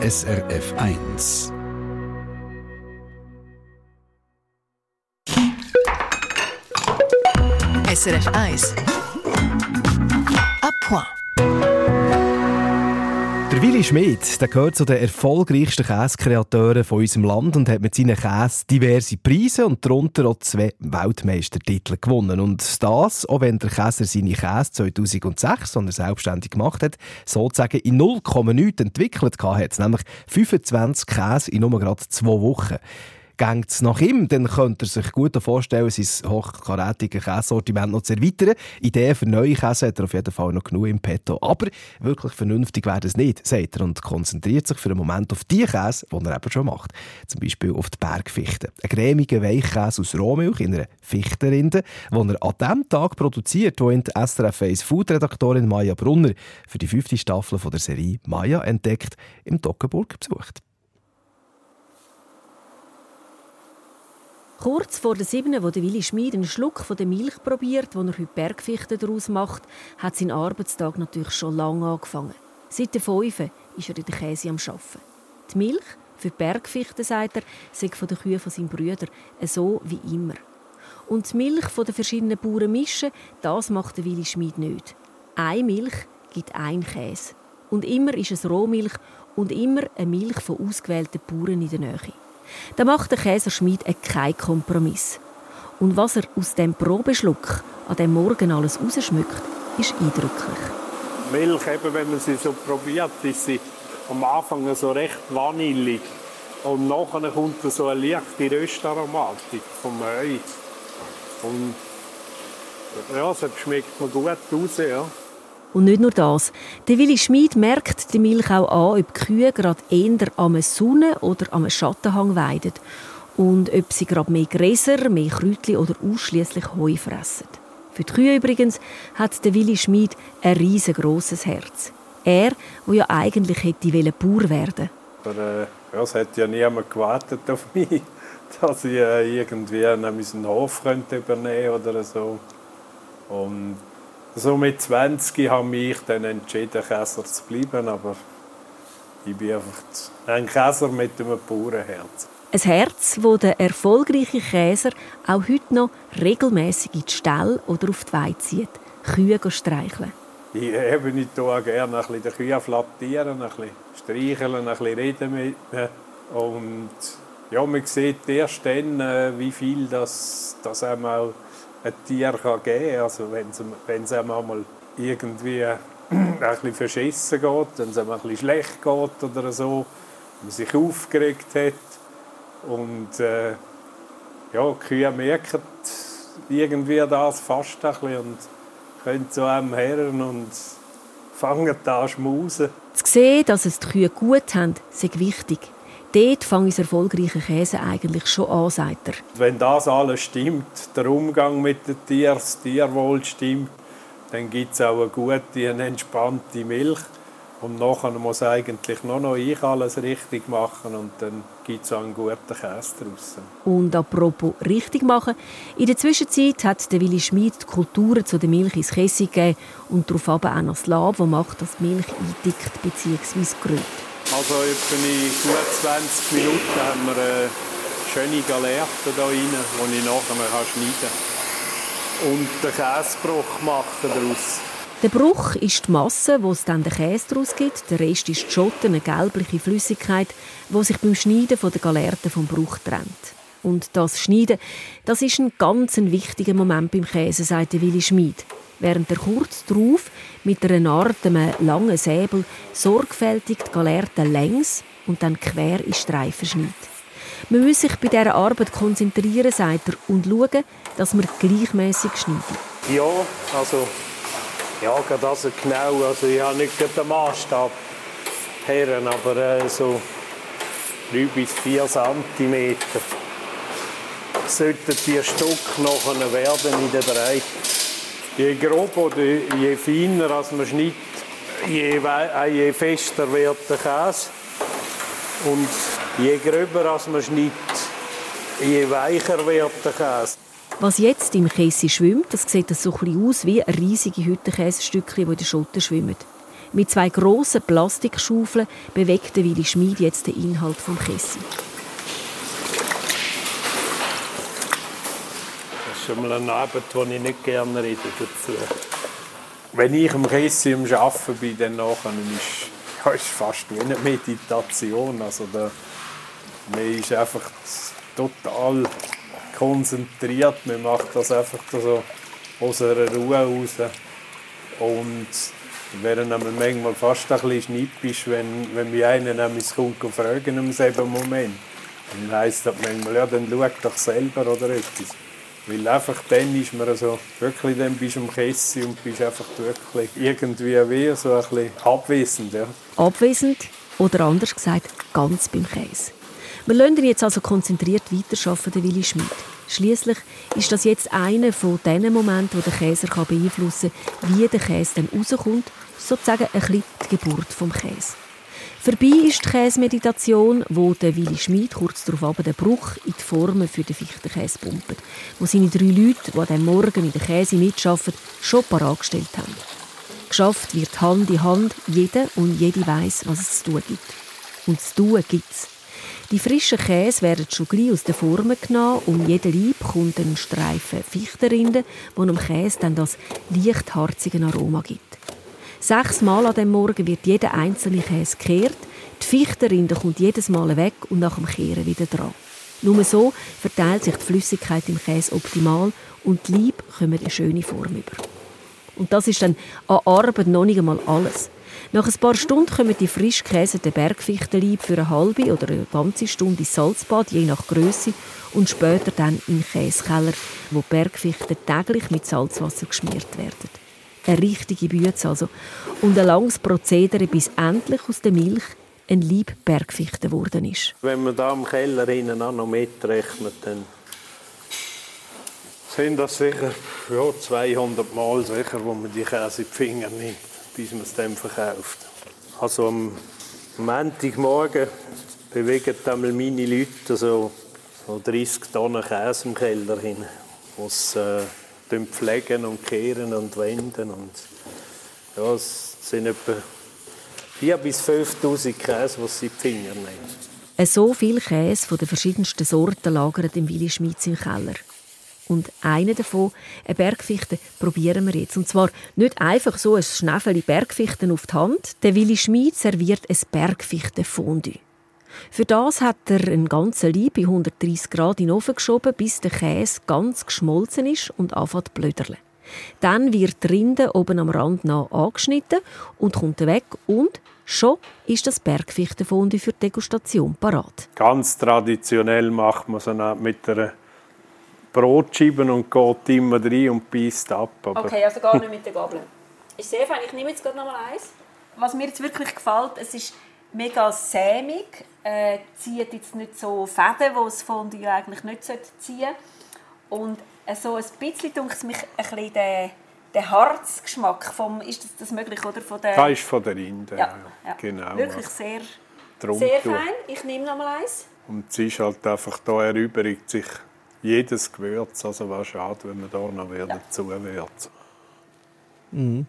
SRF 1. SRF 1. A point. Der Willi Schmidt der gehört zu den erfolgreichsten Käsekreateuren von unserem Land und hat mit seinen Käse diverse Preise und darunter auch zwei Weltmeistertitel gewonnen. Und das, auch wenn der Käser seine Käse 2006, als er selbstständig gemacht hat, sozusagen in 0, nichts entwickelt hat, nämlich 25 Käse in nur gerade zwei Wochen. Geht es nach ihm, dann könnte er sich gut vorstellen, sein hochkarätiges Käsesortiment noch zu erweitern. Ideen für neue Käse hat er auf jeden Fall noch genug im Petto. Aber wirklich vernünftig wäre es nicht, sagt er und konzentriert sich für einen Moment auf die Käse, die er eben schon macht. Zum Beispiel auf die Bergfichte. Ein cremiger Weichkäse aus Rohmilch in einer Fichtenrinde, den er an dem Tag produziert, wo ihn die SRF 1 Food-Redaktorin Maya Brunner für die fünfte Staffel von der Serie Maya entdeckt, im Toggenburg besucht. Kurz vor der sieben, wo der Willi Schmid einen Schluck von der Milch probiert, wo er heute Bergfichten daraus macht, hat sein Arbeitstag natürlich schon lange angefangen. Seit der fünf ist er in der Käse am Arbeiten. Die Milch für die Bergfichten, sagt er, sei von den Kühen von seinem Brüder so wie immer. Und die Milch von den verschiedenen Bauern mischen, das macht der Willi Schmid nicht. Eine Milch gibt ein Käse. Und immer ist es Rohmilch und immer eine Milch von ausgewählten Bauern in der Nähe. Da macht der Käserschmied keinen Kompromiss. Und was er aus dem Probeschluck an dem Morgen alles rausschmückt, ist eindrücklich. Milch, eben, wenn man sie so probiert, ist sie am Anfang so recht vanillig. Und nachher kommt so eine leichte Röstaromatik vom Heu. Und ja, es schmeckt mir gut raus, ja. Und nicht nur das. Der Willi Schmid merkt die Milch auch an, ob die Kühe gerade eher am Sonne- oder am Schattenhang weiden. Und ob sie gerade mehr Gräser, mehr Kräutchen oder ausschließlich Heu fressen. Für die Kühe übrigens hat der Willi Schmid ein riesengroßes Herz. Er, der ja eigentlich hätte Bauer werden Aber äh, ja, es hat ja niemand gewartet auf mich, dass ich äh, irgendwie einen Hof könnte übernehmen oder so. Und so mit 20 habe ich dann entschieden, Käser zu bleiben, aber ich bin einfach ein Käser mit einem Bauernherz. Ein Herz, das der erfolgreiche Käser auch heute noch regelmäßig in die Stall oder auf die Weide zieht, Kühe streicheln. Ich, eben, ich tue gerne ein bisschen die Kühe flattieren, ein bisschen streicheln, ein bisschen reden mit ihnen. Und ja, man sieht erst dann, äh, wie viel das, das einmal ein Tier kann geben kann. Also wenn es einem einmal irgendwie ein bisschen verschissen geht, wenn es einem ein bisschen schlecht geht oder so, man sich aufgeregt hat. Und äh, ja, die Kühe merken irgendwie das fast ein bisschen und können zu einem her und fangen da schmusen. Zu sehen, dass es die Kühe gut haben, ist wichtig. Dort fängt das erfolgreiche Käse eigentlich schon an, sagt er. Wenn das alles stimmt, der Umgang mit den Tieren, das Tierwohl stimmt, dann gibt es auch eine gute, eine entspannte Milch. Und nachher muss eigentlich nur noch ich alles richtig machen und dann gibt es auch einen guten Käse daraus. Und apropos richtig machen, in der Zwischenzeit hat der Willi Schmid die Kulturen zu der Milch ins Käse gegeben und darauf aber auch noch das Lab, das macht, dass die Milch eindickt bzw. grünt. Also etwa in gut 20 Minuten haben wir eine schöne Galerte hier rein, die ich nachher schneiden kann. Und den Käsebruch machen daraus. Der Bruch ist die Masse, wo es dann den Käse daraus gibt. Der Rest ist die Schotten, eine gelbliche Flüssigkeit, die sich beim Schneiden von der Galerte vom Bruch trennt. Und das Schneiden, das ist ein ganz wichtiger Moment beim Käse, sagt Willi Schmid während er kurz darauf mit einer Art einem langen Säbel sorgfältig die Galerte längs und dann quer in Streifen schneidet. Man muss sich bei dieser Arbeit konzentrieren, sagt er, und schauen, dass man gleichmäßig schneidet. Ja, also, ja, also genau, also ich habe nicht den Maßstab her, aber äh, so 3 bis 4 cm sollten die Stück nachher werden in der Breite. Je grober oder je feiner als man schneidet, je, äh, je fester wird der Käse. Und je gröber als man schneidet, je weicher wird der Käse. Was jetzt im Käse schwimmt, das sieht so ein aus wie riesige Hüttenkäsestückchen, die in der Schotte schwimmen. Mit zwei grossen Plastikschaufeln bewegt der Willi Schmid jetzt den Inhalt vom Kessi. Ist schon mal ein Abend, wo ich nicht gerne rede dazu. Wenn ich am Kessi am Arbeiten bin, dann nachher ist ja, fast wie eine Meditation. Also da, man ist einfach total konzentriert. Man macht das einfach so aus einer Ruhe raus. Und wäre manchmal fast ein bisschen schnippisch, wenn, wenn mich einer nämlich kommt und fragen im selben Moment. Dann heisst das manchmal, ja, dann schau doch selber oder etwas. Weil einfach dann ist man so, wirklich dann bist du am Kessi und bist einfach wirklich irgendwie wie so ein bisschen abwesend. Ja. Abwesend oder anders gesagt, ganz beim Käse. Wir lassen ihn jetzt also konzentriert weiterarbeiten, der Willi Schmid. Schließlich ist das jetzt einer von diesen Momenten, wo der Käser beeinflussen kann, wie der Käse dann rauskommt, sozusagen ein bisschen die Geburt vom Käse. Vorbei ist die Käsemeditation, wo der Willi Schmid kurz darauf den Bruch in die Formen für den Fichtenkäse pumpt, wo seine drei Leute, die am Morgen in der Käse mitarbeiten, schon parat gestellt haben. Geschafft wird Hand in Hand, jeder und jede weiß, was es zu tun gibt. Und zu tun gibt es. Die frischen Käse werden schon gleich aus den Formen genommen. Um jeden Leib kommt ein Streifen Fichtenrinde, wo dem Käse dann das leicht harzige Aroma gibt. Sechsmal an dem Morgen wird jeder einzelne Käse gekehrt. Die Fichtenrinde kommt jedes Mal weg und nach dem Kehren wieder dran. Nur so verteilt sich die Flüssigkeit im Käse optimal und die Leib kommen eine schöne Form über. Und das ist dann an Arbeit noch nicht einmal alles. Nach ein paar Stunden kommen die frisch gekäseten Bergfichtenleib für eine halbe oder eine ganze Stunde ins Salzbad, je nach Größe, und später dann in den Käsekeller, wo Bergfichten täglich mit Salzwasser geschmiert werden. Eine richtige Bütze also. Und ein langes Prozedere, bis endlich aus der Milch ein Leib Bergfichte geworden ist. Wenn man da im Keller innen auch noch mitrechnet, dann sind das sicher ja, 200 Mal sicher, wo man die Käse in die Finger nimmt, bis man es dann verkauft. Also am Montagmorgen bewegen einmal meine Leute so, so 30 Tonnen Käse im Keller hin, was äh, pflegen und kehren und wenden. Und ja, es sind etwa 4.000 bis 5.000 Käse, die sie in die Finger nehmen. So viel Käse von den verschiedensten Sorten lagert im Willi Schmitz im Keller. Und einen davon, eine Bergfichte, probieren wir jetzt. Und zwar nicht einfach so ein Schnäffeli Bergfichten auf die Hand. Der Willi Schmid serviert ein Bergfichtenfondue. Für das hat er einen ganzen Leib bei 130 Grad in den Ofen geschoben, bis der Käse ganz geschmolzen ist und anfängt zu blöderle. Dann wird die Rinde oben am Rand noch angeschnitten und kommt weg und schon ist das Bergfichtenfondue für die Degustation parat. Ganz traditionell macht man es mit einer Brotscheibe und geht immer rein und beißt ab. Aber okay, also gar nicht mit der Gabel. Ist sehr fein. Ich nehme jetzt gerade noch mal eins. Was mir jetzt wirklich gefällt, es ist mega sämig, äh, zieht jetzt nicht so Fäden, die es Fondue ja eigentlich nicht ziehen sollte. Und äh, so ein bisschen dunkt mich ein bisschen der, der Harzgeschmack vom, ist das, das möglich, oder? Von der, das ist von der Rinde, ja, ja. Genau. Wirklich sehr, sehr fein. Ich nehme noch mal eins. Und es ist halt einfach, da erübrigt sich jedes Gewürz, also wäre schade, wenn man da noch wieder ja. zuwürzen. Mhm.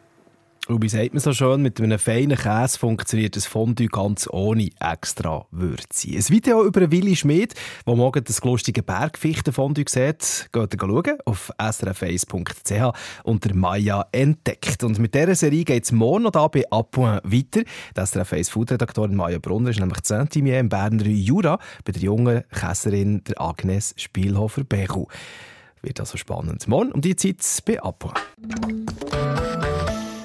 Und wie sagt man so schön, mit einem feinen Käse funktioniert das Fondue ganz ohne extra Würze. Ein Video über Willi Schmid, wo morgen das lustige Bergfichtenfondue sieht, geht ihr schauen auf srf1.ch unter Maya entdeckt. Und mit dieser Serie geht es morgen noch bei Appoint weiter. Die SRF 1 Foodredaktorin Maya Brunner ist nämlich Zentimier im Berner Jura bei der jungen Käserin der Agnes Spielhofer-Bechu. Wird also spannend. Morgen um die Zeit bei Appoint.